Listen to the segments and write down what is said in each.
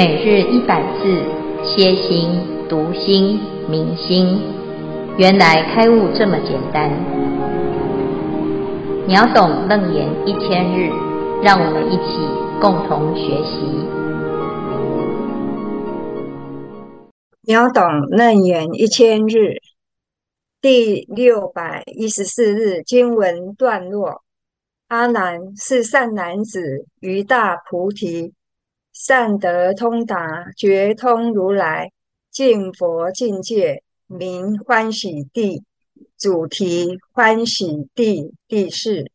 每日一百字，歇心、读心、明心，原来开悟这么简单。秒懂楞严一千日，让我们一起共同学习。秒懂楞严一千日，第六百一十四日经文段落：阿难，是善男子于大菩提。善德通达觉通如来净佛境界，名欢喜地。主题欢喜地第四。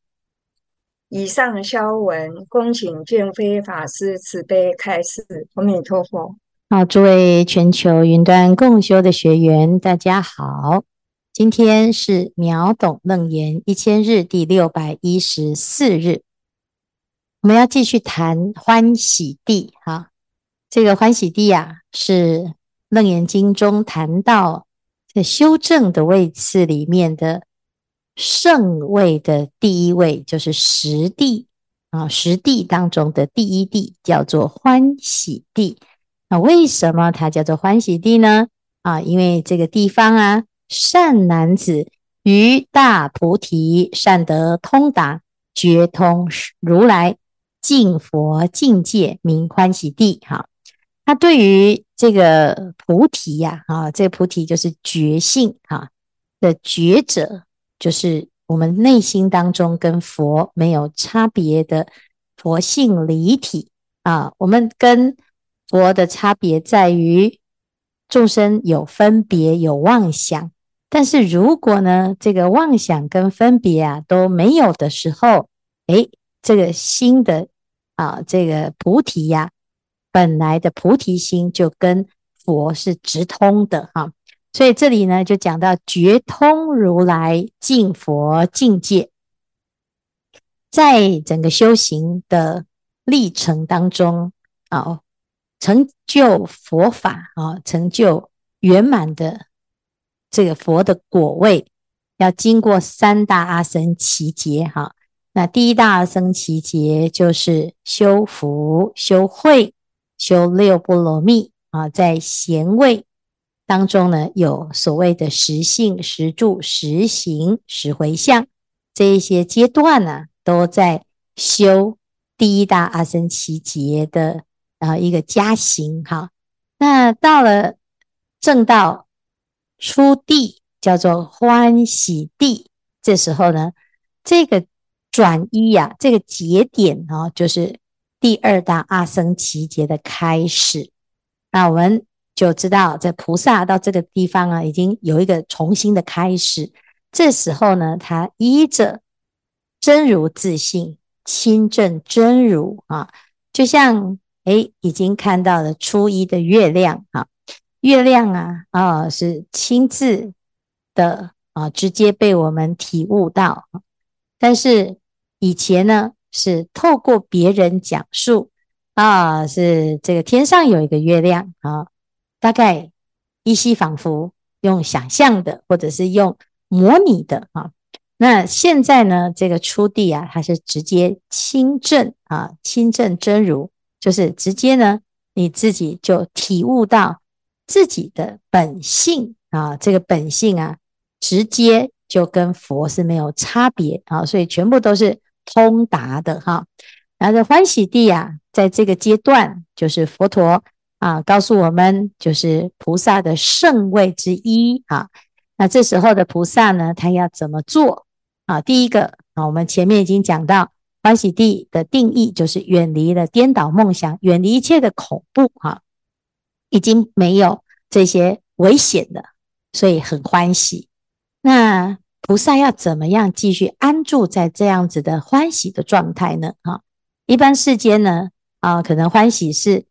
以上消文，恭请见辉法师慈悲开示。阿弥陀佛。好，诸位全球云端共修的学员，大家好。今天是秒懂楞严一千日第六百一十四日。我们要继续谈欢喜地哈，这个欢喜地呀，是楞严经中谈到在修证的位次里面的圣位的第一位，就是十地啊，十地当中的第一地叫做欢喜地。那为什么它叫做欢喜地呢？啊，因为这个地方啊，善男子于大菩提，善得通达觉通如来。净佛境界名欢喜地，哈，他对于这个菩提呀，啊，这个菩提就是觉性，哈的觉者，就是我们内心当中跟佛没有差别的佛性离体啊。我们跟佛的差别在于众生有分别有妄想，但是如果呢，这个妄想跟分别啊都没有的时候，诶，这个心的。啊，这个菩提呀，本来的菩提心就跟佛是直通的哈，所以这里呢就讲到觉通如来净佛境界，在整个修行的历程当中啊，成就佛法啊，成就圆满的这个佛的果位，要经过三大阿僧只劫哈。那第一大阿僧祇劫就是修福、修慧、修六波罗蜜啊，在贤位当中呢，有所谓的实信、实住、实行、实回向这一些阶段呢、都在修第一大阿僧祇劫的啊一个加行哈。那到了正道初地，叫做欢喜地，这时候呢，这个。转一呀、啊，这个节点哦，就是第二大阿僧只劫的开始。那我们就知道，这菩萨到这个地方啊，已经有一个重新的开始。这时候呢，他依着真如自性，亲证真如啊，就像诶已经看到了初一的月亮啊，月亮啊啊是亲自的啊，直接被我们体悟到，但是。以前呢，是透过别人讲述啊，是这个天上有一个月亮啊，大概依稀仿佛用想象的，或者是用模拟的啊。那现在呢，这个初地啊，它是直接亲证啊，亲证真如，就是直接呢，你自己就体悟到自己的本性啊，这个本性啊，直接就跟佛是没有差别啊，所以全部都是。通达的哈，然后这欢喜地啊，在这个阶段，就是佛陀啊告诉我们，就是菩萨的圣位之一啊。那这时候的菩萨呢，他要怎么做啊？第一个啊，我们前面已经讲到，欢喜地的定义就是远离了颠倒梦想，远离一切的恐怖哈，已经没有这些危险了，所以很欢喜。那菩萨要怎么样继续安住在这样子的欢喜的状态呢？哈，一般世间呢，啊，可能欢喜是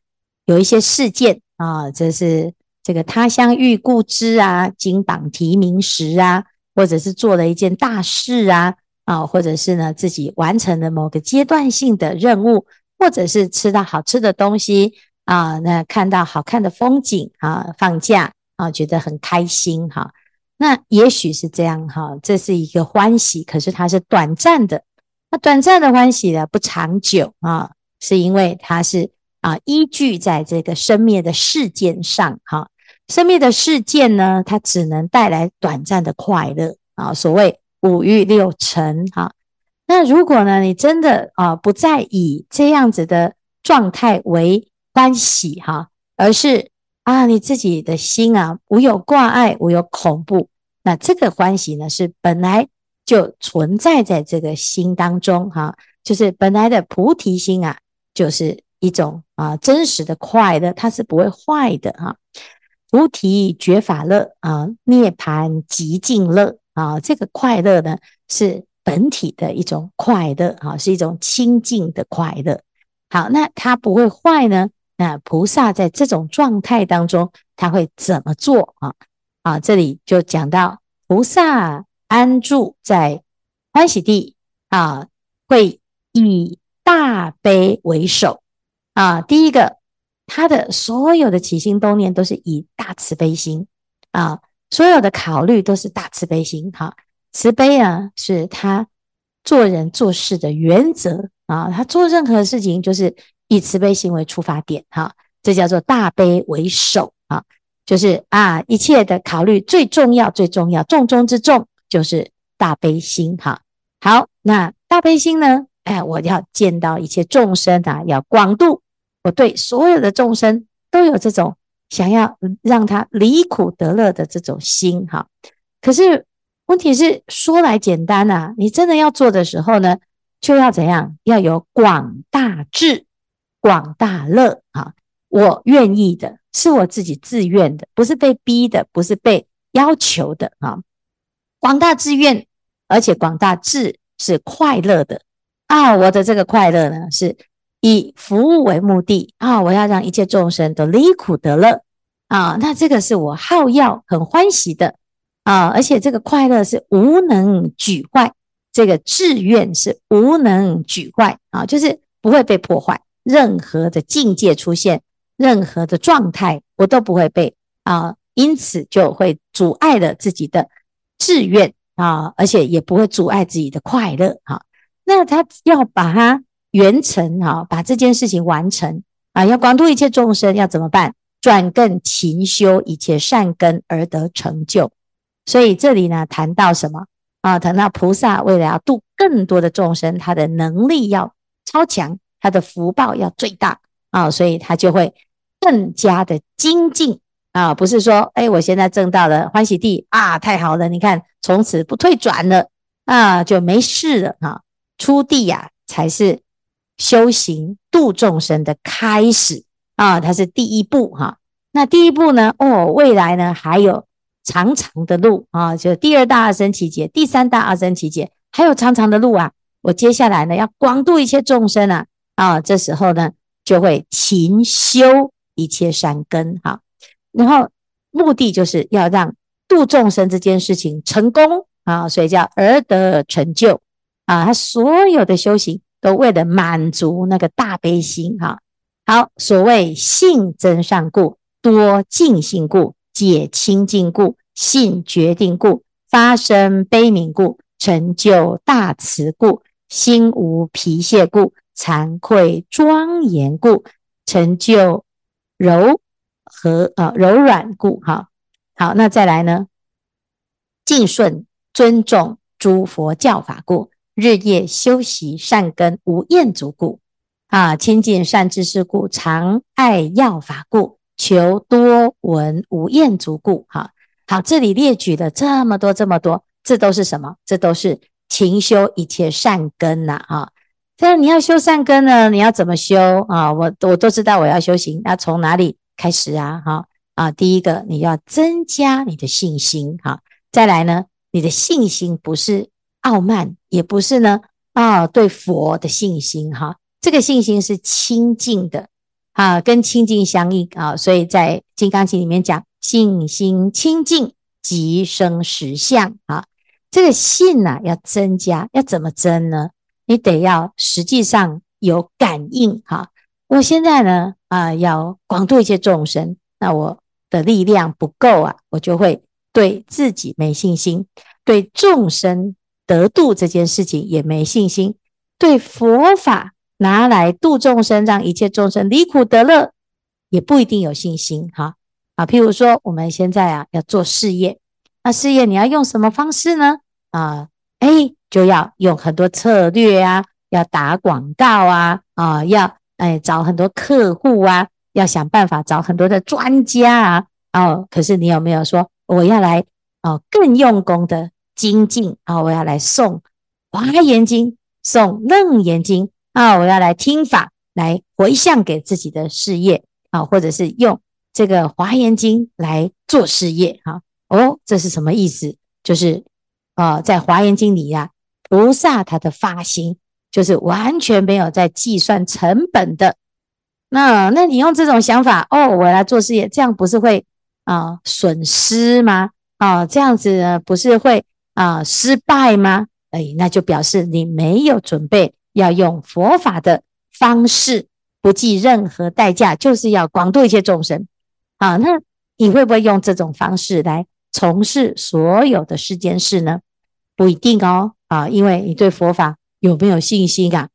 有一些事件啊，这是这个他乡遇故知啊，金榜题名时啊，或者是做了一件大事啊，啊，或者是呢自己完成了某个阶段性的任务，或者是吃到好吃的东西啊，那看到好看的风景啊，放假啊，觉得很开心哈。那也许是这样哈，这是一个欢喜，可是它是短暂的。那短暂的欢喜呢，不长久啊，是因为它是啊，依据在这个生灭的事件上，哈，生灭的事件呢，它只能带来短暂的快乐啊，所谓五欲六尘，哈。那如果呢，你真的啊，不再以这样子的状态为欢喜哈，而是啊，你自己的心啊，无有挂碍，无有恐怖，那这个欢喜呢，是本来就存在在这个心当中哈，就是本来的菩提心啊，就是一种啊真实的快乐，它是不会坏的哈。菩提觉法乐啊，涅槃极静乐啊，这个快乐呢是。本体的一种快乐啊，是一种清净的快乐。好，那它不会坏呢？那菩萨在这种状态当中，他会怎么做啊？啊，这里就讲到菩萨安住在欢喜地啊，会以大悲为首啊。第一个，他的所有的起心动念都是以大慈悲心啊，所有的考虑都是大慈悲心。哈。慈悲啊，是他做人做事的原则啊。他做任何事情就是以慈悲心为出发点，哈，这叫做大悲为首啊。就是啊，一切的考虑最重要、最重要、重中之重就是大悲心，哈。好，那大悲心呢？哎，我要见到一切众生啊，要广度，我对所有的众生都有这种想要让他离苦得乐的这种心，哈。可是。问题是说来简单呐，你真的要做的时候呢，就要怎样？要有广大智、广大乐啊！我愿意的，是我自己自愿的，不是被逼的，不是被要求的啊！广大自愿，而且广大志是快乐的啊！我的这个快乐呢，是以服务为目的啊！我要让一切众生都离苦得乐啊！那这个是我好要、很欢喜的。啊，而且这个快乐是无能举坏，这个志愿是无能举坏啊，就是不会被破坏。任何的境界出现，任何的状态，我都不会被啊，因此就会阻碍了自己的志愿啊，而且也不会阻碍自己的快乐哈。那他要把它圆成哈，把这件事情完成啊，要广度一切众生，要怎么办？转更勤修一切善根而得成就。所以这里呢，谈到什么啊？谈到菩萨为了要度更多的众生，他的能力要超强，他的福报要最大啊，所以他就会更加的精进啊。不是说，哎，我现在证到了欢喜地啊，太好了，你看从此不退转了啊，就没事了啊。出地呀，才是修行度众生的开始啊，它是第一步哈。那第一步呢？哦，未来呢还有。长长的路啊，就第二大阿僧只劫，第三大阿僧只劫，还有长长的路啊！我接下来呢，要广度一切众生啊啊！这时候呢，就会勤修一切善根哈，然后目的就是要让度众生这件事情成功啊，所以叫而得成就啊！他所有的修行都为了满足那个大悲心哈。好，所谓性增上故，多净性故。解清净故，信决定故，发生悲悯故，成就大慈故，心无疲懈故，惭愧庄严故，成就柔和啊柔软故。哈，好，那再来呢？敬顺尊重诸佛教法故，日夜修习善根无厌足故，啊，亲近善知识故，常爱要法故。求多闻无厌足故，哈好，这里列举了这么多这么多，这都是什么？这都是勤修一切善根呐，啊！但你要修善根呢，你要怎么修啊？我我都知道我要修行，那从哪里开始啊？哈啊，第一个你要增加你的信心，哈，再来呢，你的信心不是傲慢，也不是呢啊对佛的信心，哈，这个信心是清净的。啊，跟清净相应啊，所以在《金刚经》里面讲，信心清净即生实相啊。这个信呐、要增加，要怎么增呢？你得要实际上有感应哈。我现在呢啊，要广度一切众生，那我的力量不够啊，我就会对自己没信心，对众生得度这件事情也没信心，对佛法。拿来度众生，让一切众生离苦得乐，也不一定有信心哈啊。譬如说，我们现在啊要做事业，那事业你要用什么方式呢？啊，哎，就要用很多策略啊，要打广告啊，啊，要哎找很多客户啊，要想办法找很多的专家啊。哦，可是你有没有说我要来哦更用功的精进啊？我要来送华严经，送楞严经啊！我要来听法，来回向给自己的事业啊，或者是用这个华严经来做事业哈。哦，这是什么意思？就是啊，在华严经里呀，菩萨他的发心就是完全没有在计算成本的。那那你用这种想法哦，我来做事业，这样不是会？啊，损失吗？啊，这样子呢，不是会啊失败吗？哎，那就表示你没有准备要用佛法的方式，不计任何代价，就是要广度一切众生。啊，那你会不会用这种方式来从事所有的世间事呢？不一定哦。啊，因为你对佛法有没有信心啊？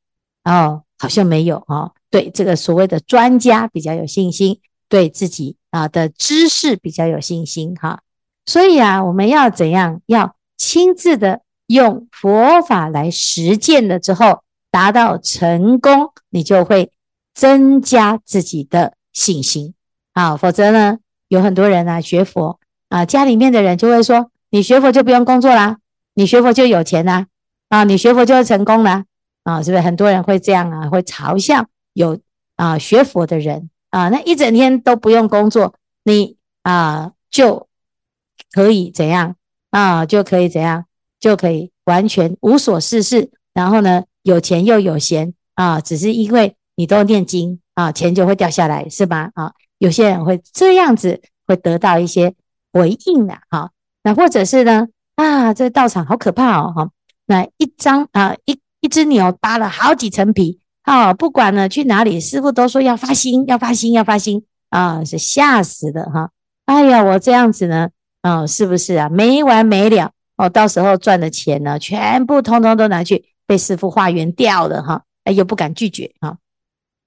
哦，好像没有哦。对这个所谓的专家比较有信心。对自己啊的知识比较有信心哈，所以啊，我们要怎样？要亲自的用佛法来实践了之后，达到成功，你就会增加自己的信心啊。否则呢，有很多人啊学佛啊，家里面的人就会说：你学佛就不用工作啦，你学佛就有钱啦，啊，你学佛就会成功啦，啊，是不是？很多人会这样啊，会嘲笑有啊学佛的人。啊，那一整天都不用工作，你啊就可以怎样啊？就可以怎样？就可以完全无所事事，然后呢，有钱又有闲啊！只是因为你都念经啊，钱就会掉下来，是吧？啊，有些人会这样子，会得到一些回应的哈。那或者是呢啊，这道场好可怕哦哈！那一张啊一一只牛扒了好几层皮。哦，不管呢去哪里，师傅都说要发心，要发心，要发心啊，是吓死的哈！哎呀，我这样子呢，啊，是不是啊？没完没了哦，到时候赚的钱呢，全部通通都拿去被师傅化缘掉了哈！哎，又不敢拒绝哈。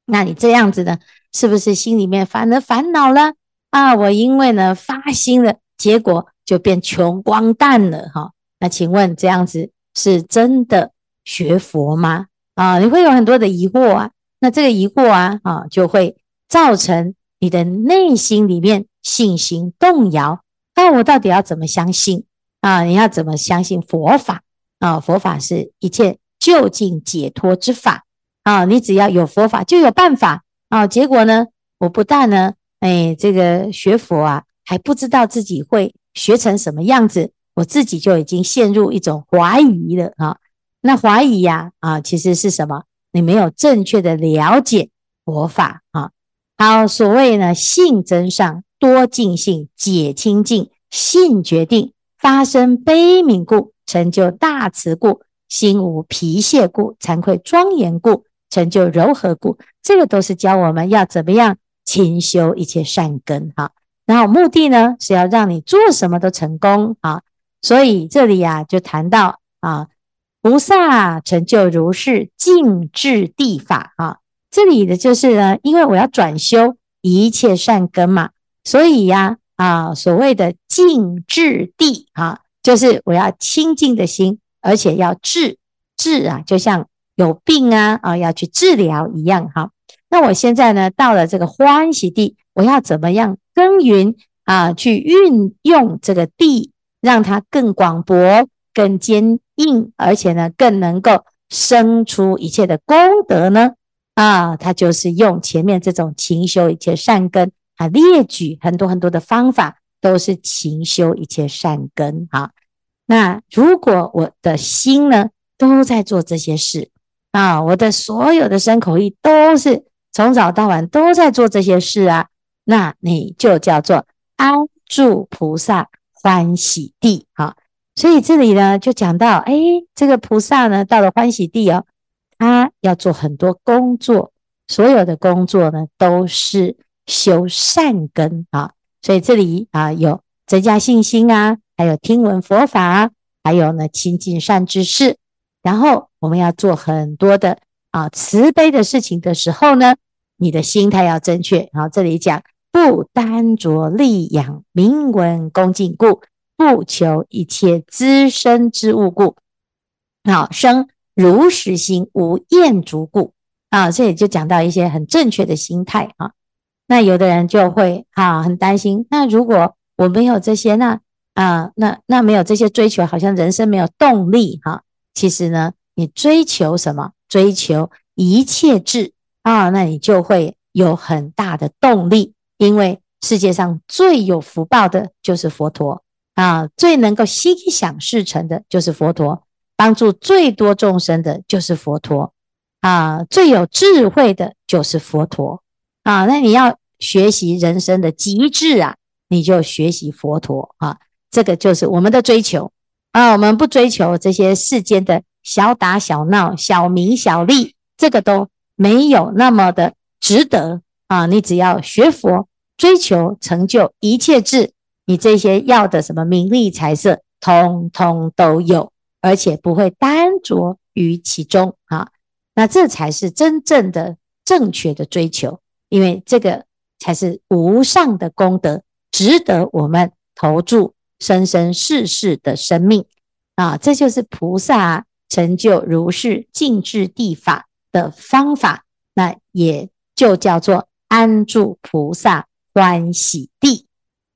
那你这样子呢，是不是心里面反而烦恼了啊？我因为呢发心了，结果就变穷光蛋了哈！那请问这样子是真的学佛吗？啊，你会有很多的疑惑啊，那这个疑惑啊，啊，就会造成你的内心里面信心动摇。那我到底要怎么相信啊？你要怎么相信佛法啊？佛法是一切究竟解脱之法啊！你只要有佛法，就有办法啊。结果呢，我不但呢，哎，这个学佛啊，还不知道自己会学成什么样子，我自己就已经陷入一种怀疑了啊。那怀疑呀，啊，其实是什么？你没有正确的了解佛法啊。好，所谓呢，性增上，多尽性，解清净，性决定，发生悲悯故，成就大慈故，心无疲懈故，惭愧庄严故，成就柔和故。这个都是教我们要怎么样勤修一切善根哈。然后目的呢，是要让你做什么都成功啊。所以这里呀，就谈到啊。菩萨成就如是净智地法啊，这里的就是呢，因为我要转修一切善根嘛，所以呀啊，所谓的净智地啊，就是我要清净的心，而且要治治啊，就像有病啊啊要去治疗一样哈。那我现在呢，到了这个欢喜地，我要怎么样耕耘啊，去运用这个地，让它更广博。更坚硬，而且呢，更能够生出一切的功德呢。啊，他就是用前面这种勤修一切善根啊，列举很多很多的方法，都是勤修一切善根啊。那如果我的心呢，都在做这些事啊，我的所有的身口意都是从早到晚都在做这些事啊，那你就叫做安住菩萨欢喜地啊。所以这里呢，就讲到，哎，这个菩萨呢，到了欢喜地哦，他要做很多工作，所有的工作呢，都是修善根啊。所以这里啊，有增加信心啊，还有听闻佛法，还有呢，亲近善知识。然后我们要做很多的啊慈悲的事情的时候呢，你的心态要正确。好，这里讲不单着力养名闻恭敬故，不求一切资生之物故，好生如实心无厌足故。啊，这也就讲到一些很正确的心态啊。那有的人就会啊很担心，那如果我没有这些，那啊那那没有这些追求，好像人生没有动力哈、其实呢，你追求什么？追求一切智啊，那你就会有很大的动力，因为世界上最有福报的就是佛陀啊，最能够心想事成的就是佛陀，帮助最多众生的就是佛陀啊，最有智慧的就是佛陀。啊，那你要学习人生的极致啊，你就学习佛陀啊，这个就是我们的追求啊。我们不追求这些世间的小打小闹、小名小利，这个都没有那么的值得啊。你只要学佛，追求成就一切智，你这些要的什么名利财色，通通都有，而且不会单着于其中啊。那这才是真正的正确的追求。因为这个才是无上的功德，值得我们投注生生世世的生命啊！这就是菩萨成就如是尽智地法的方法，那也就叫做安住菩萨欢喜地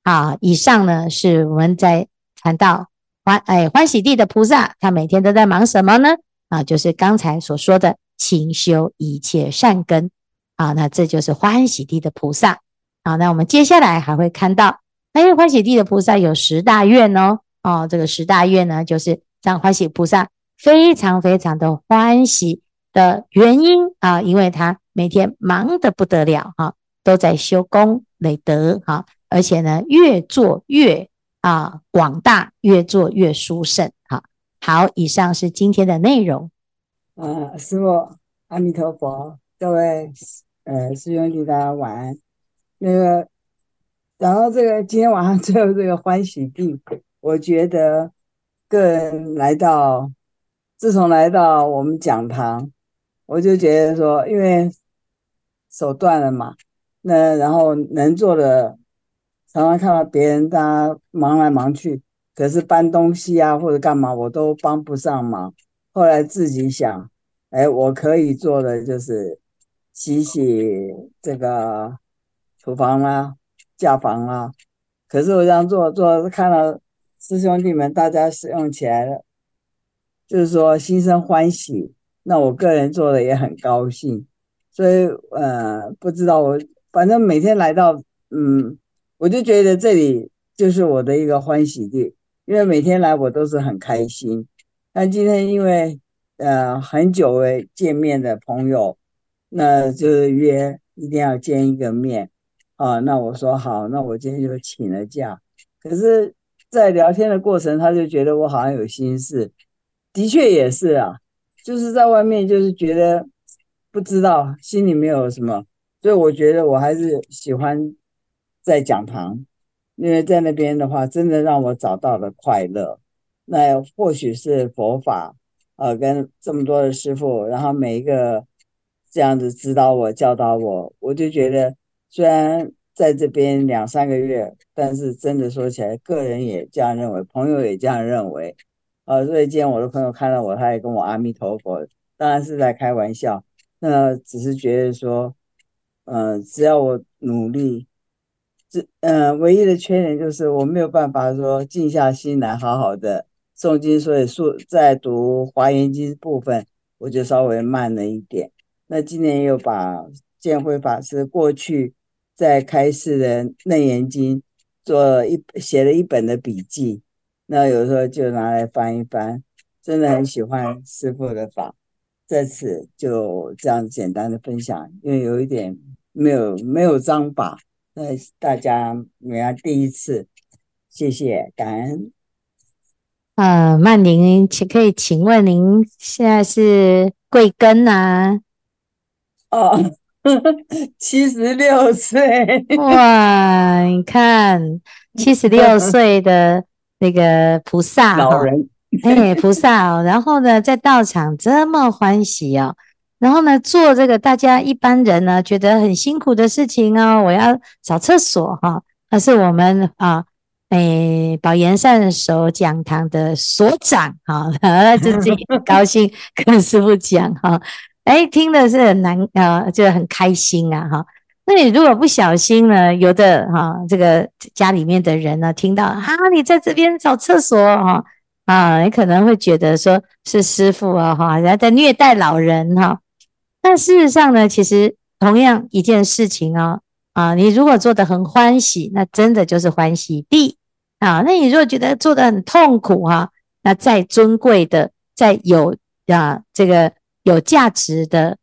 啊！以上呢是我们在谈到欢哎欢喜地的菩萨，他每天都在忙什么呢？啊，就是刚才所说的勤修一切善根。啊，那这就是欢喜地的菩萨。好，那我们接下来还会看到，哎，欢喜地的菩萨有十大愿哦。哦，这个十大愿呢，就是让欢喜菩萨非常非常的欢喜的原因啊，因为他每天忙得不得了哈，都在修功累德哈，而且呢，越做越啊广大，越做越殊胜。好，好，以上是今天的内容。啊，师父，阿弥陀佛，各位。呃，师兄弟大家晚安。那个，然后这个今天晚上最后这个欢喜地，我觉得个人来到，自从来到我们讲堂，我就觉得说，因为手断了嘛，那然后能做的，常常看到别人大家忙来忙去，可是搬东西啊或者干嘛，我都帮不上忙。后来自己想，哎，我可以做的就是。洗洗这个厨房啦、架房啦，可是我这样做做，看到师兄弟们大家使用起来了，就是说心生欢喜。那我个人做的也很高兴，所以呃，不知道我反正每天来到，嗯，我就觉得这里就是我的一个欢喜地，因为每天来我都是很开心。但今天因为呃很久未见面的朋友。那就是约一定要见一个面啊！那我说好，那我今天就请了假。可是，在聊天的过程，他就觉得我好像有心事，的确也是啊，就是在外面就是觉得不知道，心里没有什么，所以我觉得我还是喜欢在讲堂，因为在那边的话，真的让我找到了快乐。那或许是佛法，呃，跟这么多的师傅，然后每一个。这样子指导我、教导我，我就觉得虽然在这边两三个月，但是真的说起来，个人也这样认为，朋友也这样认为。呃，所以今天我的朋友看到我，他也跟我阿弥陀佛，当然是在开玩笑。那只是觉得说，呃，只要我努力，这嗯、呃，唯一的缺点就是我没有办法说静下心来好好的诵经，所以说在读华严经部分，我就稍微慢了一点。那今年又把建辉法师过去在开示的《楞严经》做一写了一本的笔记，那有时候就拿来翻一翻，真的很喜欢师父的法。在此就这样简单的分享，因为有一点没有没有章法，那大家每样第一次，谢谢感恩。呃，曼宁，请可以请问您现在是贵庚啊？哦，七十六岁哇！你看 七十六岁的那个菩萨，老人，哎，菩萨哦，然后呢，在道场这么欢喜哦，然后呢，做这个大家一般人呢觉得很辛苦的事情哦，我要找厕所哈，那是我们啊，诶，保研善守讲堂的所长哈，就自己很高兴 跟师傅讲哈，诶，听的是很难啊，就很开心啊哈。那你如果不小心呢，有的哈，这个家里面的人呢听到啊，你在这边找厕所哈啊，你可能会觉得说是师傅啊哈，人家在虐待老人哈。但事实上呢，其实同样一件事情哦，啊，你如果做得很欢喜，那真的就是欢喜地啊。那你如果觉得做得很痛苦哈，那再尊贵的、再有啊这个有价值的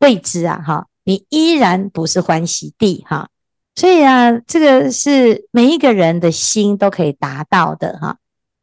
位置啊，哈，你依然不是欢喜地哈。所以啊，这个是每一个人的心都可以达到的哈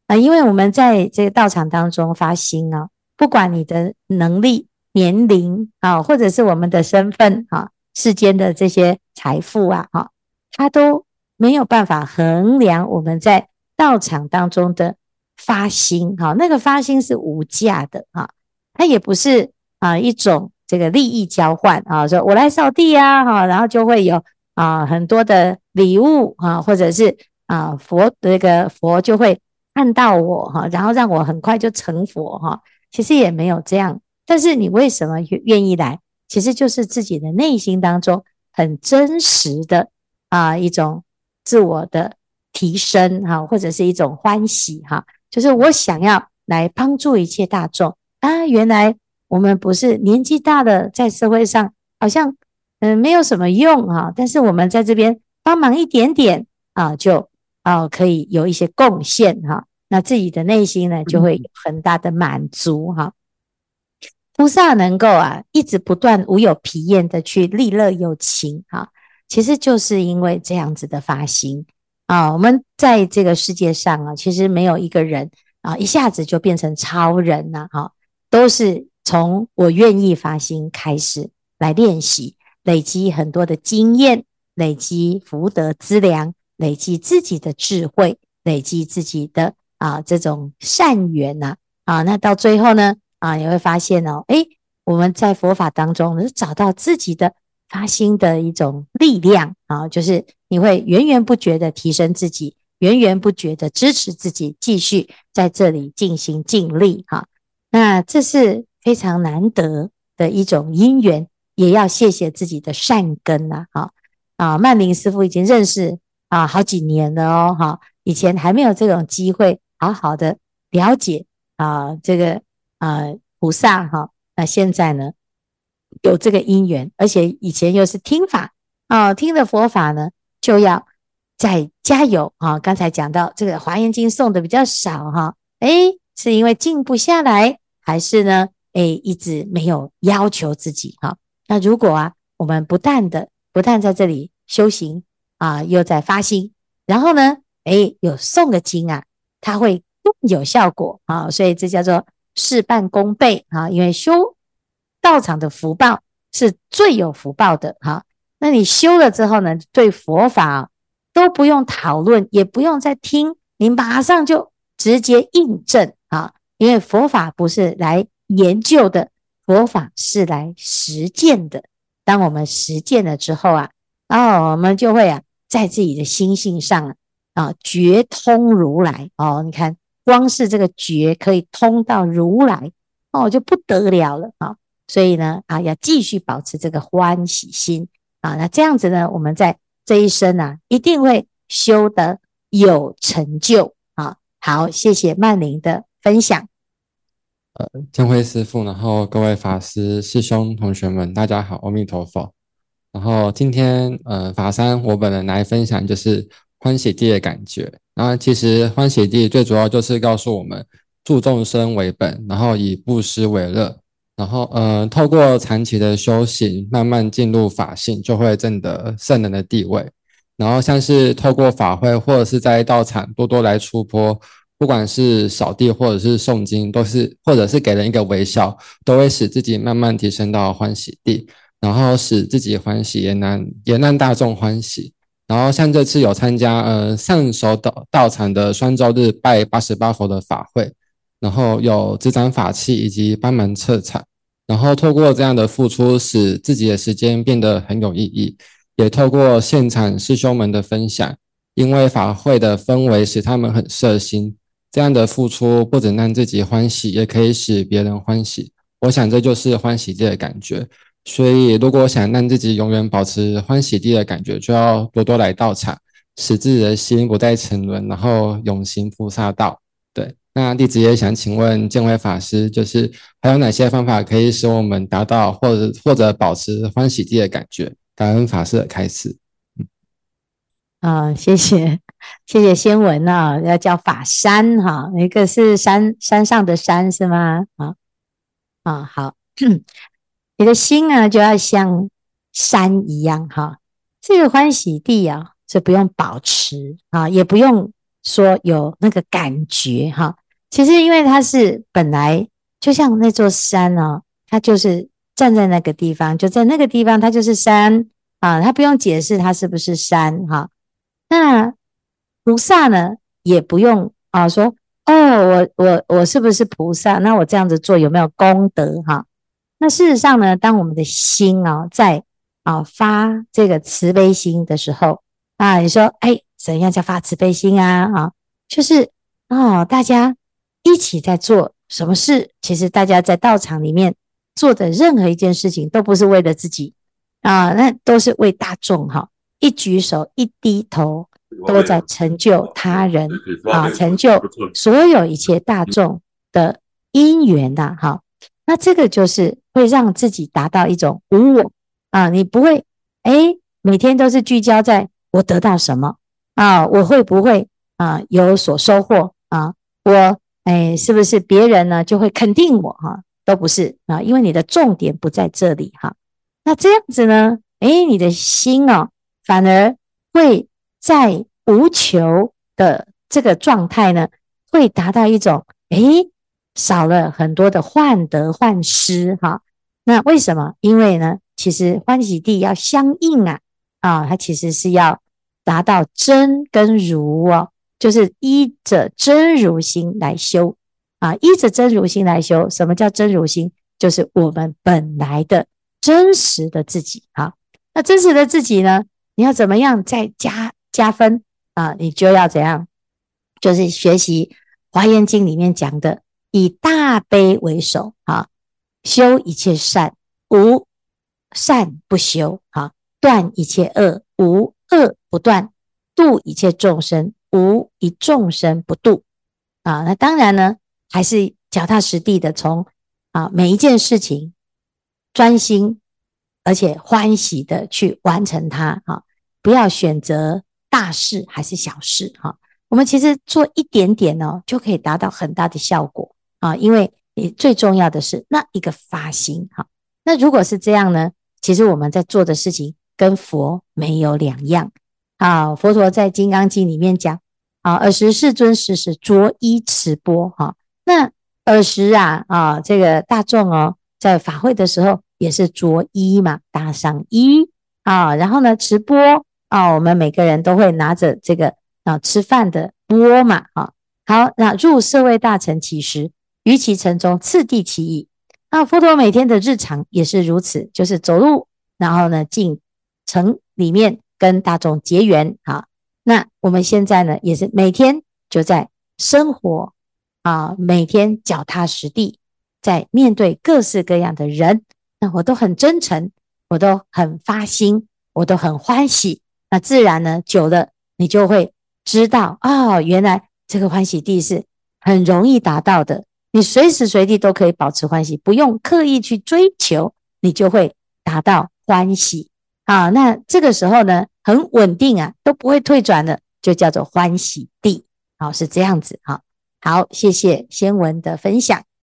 啊，因为我们在这个道场当中发心啊，不管你的能力。年龄啊，或者是我们的身份啊，世间的这些财富啊，哈，它都没有办法衡量我们在道场当中的发心哈，那个发心是无价的哈，它也不是啊一种这个利益交换啊，说我来扫地呀哈，然后就会有啊很多的礼物啊，或者是啊佛这个佛就会看到我哈，然后让我很快就成佛哈，其实也没有这样。但是你为什么愿意来？其实就是自己的内心当中很真实的啊一种自我的提升哈，或者是一种欢喜哈，就是我想要来帮助一切大众啊。原来我们不是年纪大的，在社会上好像嗯没有什么用哈，但是我们在这边帮忙一点点啊，就啊可以有一些贡献哈，那自己的内心呢就会有很大的满足哈。菩萨能够啊，一直不断无有疲厌的去利乐有情啊，其实就是因为这样子的发心啊。我们在这个世界上啊，其实没有一个人啊，一下子就变成超人呐，哈，都是从我愿意发心开始来练习，累积很多的经验，累积福德资粮，累积自己的智慧，累积自己的啊这种善缘呐，啊，那到最后呢？啊，你会发现哦，诶，我们在佛法当中是找到自己的发心的一种力量啊，就是你会源源不绝的提升自己，源源不绝的支持自己，继续在这里尽心尽力哈。那这是非常难得的一种因缘，也要谢谢自己的善根呐。哈啊，曼玲师傅已经认识啊好几年了哦，哈，以前还没有这种机会好好的了解啊这个。啊、菩萨哈，那现在呢有这个因缘，而且以前又是听法啊，听的佛法呢就要再加油啊。刚才讲到这个《华严经》诵的比较少哈，诶，是因为静不下来，还是呢？诶，一直没有要求自己哈。那如果啊，我们不但的不但在这里修行啊，又在发心，然后呢，诶，有诵个经啊，它会更有效果啊，所以这叫做。事半功倍啊！因为修道场的福报是最有福报的哈。那你修了之后呢，对佛法都不用讨论，也不用再听，你马上就直接印证啊！因为佛法不是来研究的，佛法是来实践的。当我们实践了之后啊，哦，我们就会啊，在自己的心性上啊，觉通如来哦。你看。光是这个觉可以通到如来哦，就不得了了啊！所以呢啊，要继续保持这个欢喜心啊。那这样子呢，我们在这一生啊，一定会修得有成就啊。好，谢谢曼玲的分享。呃，见辉师父，然后各位法师、师兄、同学们，大家好，阿弥陀佛。然后今天呃，法三我本人来分享就是欢喜地的感觉。那其实欢喜地最主要就是告诉我们，助众生为本，然后以布施为乐，然后呃，透过长期的修行，慢慢进入法性，就会证得圣人的地位。然后像是透过法会或者是在道场多多来出钵，不管是扫地或者是诵经，都是或者是给人一个微笑，都会使自己慢慢提升到欢喜地，然后使自己欢喜，也让也让大众欢喜。然后像这次有参加呃上首道道场的双周日拜八十八佛的法会，然后有执掌法器以及帮忙策场，然后透过这样的付出，使自己的时间变得很有意义。也透过现场师兄们的分享，因为法会的氛围使他们很摄心。这样的付出不仅让自己欢喜，也可以使别人欢喜。我想这就是欢喜地的感觉。所以，如果想让自己永远保持欢喜地的感觉，就要多多来道场，使自己的心不再沉沦，然后永行菩萨道。对，那弟子也想请问见辉法师，就是还有哪些方法可以使我们达到或者或者保持欢喜地的感觉？感恩法师的开示。啊、谢谢，谢谢先文啊，要叫法山哈，一个是山山上的山是吗？啊啊好，你的心呢就要像山一样哈，这个欢喜地啊是不用保持啊，也不用说有那个感觉哈。其实因为它是本来就像那座山啊，它就是站在那个地方，就在那个地方，它就是山啊，它不用解释它是不是山哈。那菩萨呢，也不用啊说哦，我我我是不是菩萨？那我这样子做有没有功德哈？那事实上呢，当我们的心啊在啊发这个慈悲心的时候啊，你说哎，怎样叫发慈悲心啊？啊，就是哦，大家一起在做什么事？其实大家在道场里面做的任何一件事情，都不是为了自己啊，那都是为大众哈。一举手，一低头，都在成就他人啊，成就所有一切大众的因缘呐，哈。那这个就是会让自己达到一种无我啊，你不会哎，每天都是聚焦在我得到什么啊，我会不会啊有所收获啊？我哎，是不是别人呢就会肯定我哈？都不是啊，因为你的重点不在这里哈。那这样子呢，哎，你的心哦。反而会在无求的这个状态呢，会达到一种诶，少了很多的患得患失哈。那为什么？因为呢，其实欢喜地要相应啊啊，它其实是要达到真跟如哦，就是依着真如心来修啊，依着真如心来修。什么叫真如心？就是我们本来的真实的自己啊。那真实的自己呢？你要怎么样再加加分啊？你就要怎样？就是学习《华严经》里面讲的，以大悲为首啊，修一切善，无善不修啊；断一切恶，无恶不断；度一切众生，无一众生不度啊。那当然呢，还是脚踏实地的从啊每一件事情专心而且欢喜的去完成它啊。不要选择大事还是小事哈，我们其实做一点点呢，就可以达到很大的效果啊。因为你最重要的是那一个发心哈。那如果是这样呢，其实我们在做的事情跟佛没有两样啊。佛陀在《金刚经》里面讲啊，尔时世尊时时着衣持钵哈。那尔时啊啊，这个大众哦，在法会的时候也是着衣嘛，搭上衣啊，然后呢持钵。啊，我们每个人都会拿着这个啊吃饭的钵嘛，啊，好，那入舍卫大城乞食，于其城中次第其已。那佛陀每天的日常也是如此，就是走路，然后呢进城里面跟大众结缘。啊，那我们现在呢也是每天就在生活啊，每天脚踏实地，在面对各式各样的人，那我都很真诚，我都很发心，我都很欢喜。那自然呢，久了你就会知道哦，原来这个欢喜地是很容易达到的。你随时随地都可以保持欢喜，不用刻意去追求，你就会达到欢喜。啊，那这个时候呢，很稳定啊，都不会退转的，就叫做欢喜地。好，是这样子。啊，好，谢谢先文的分享。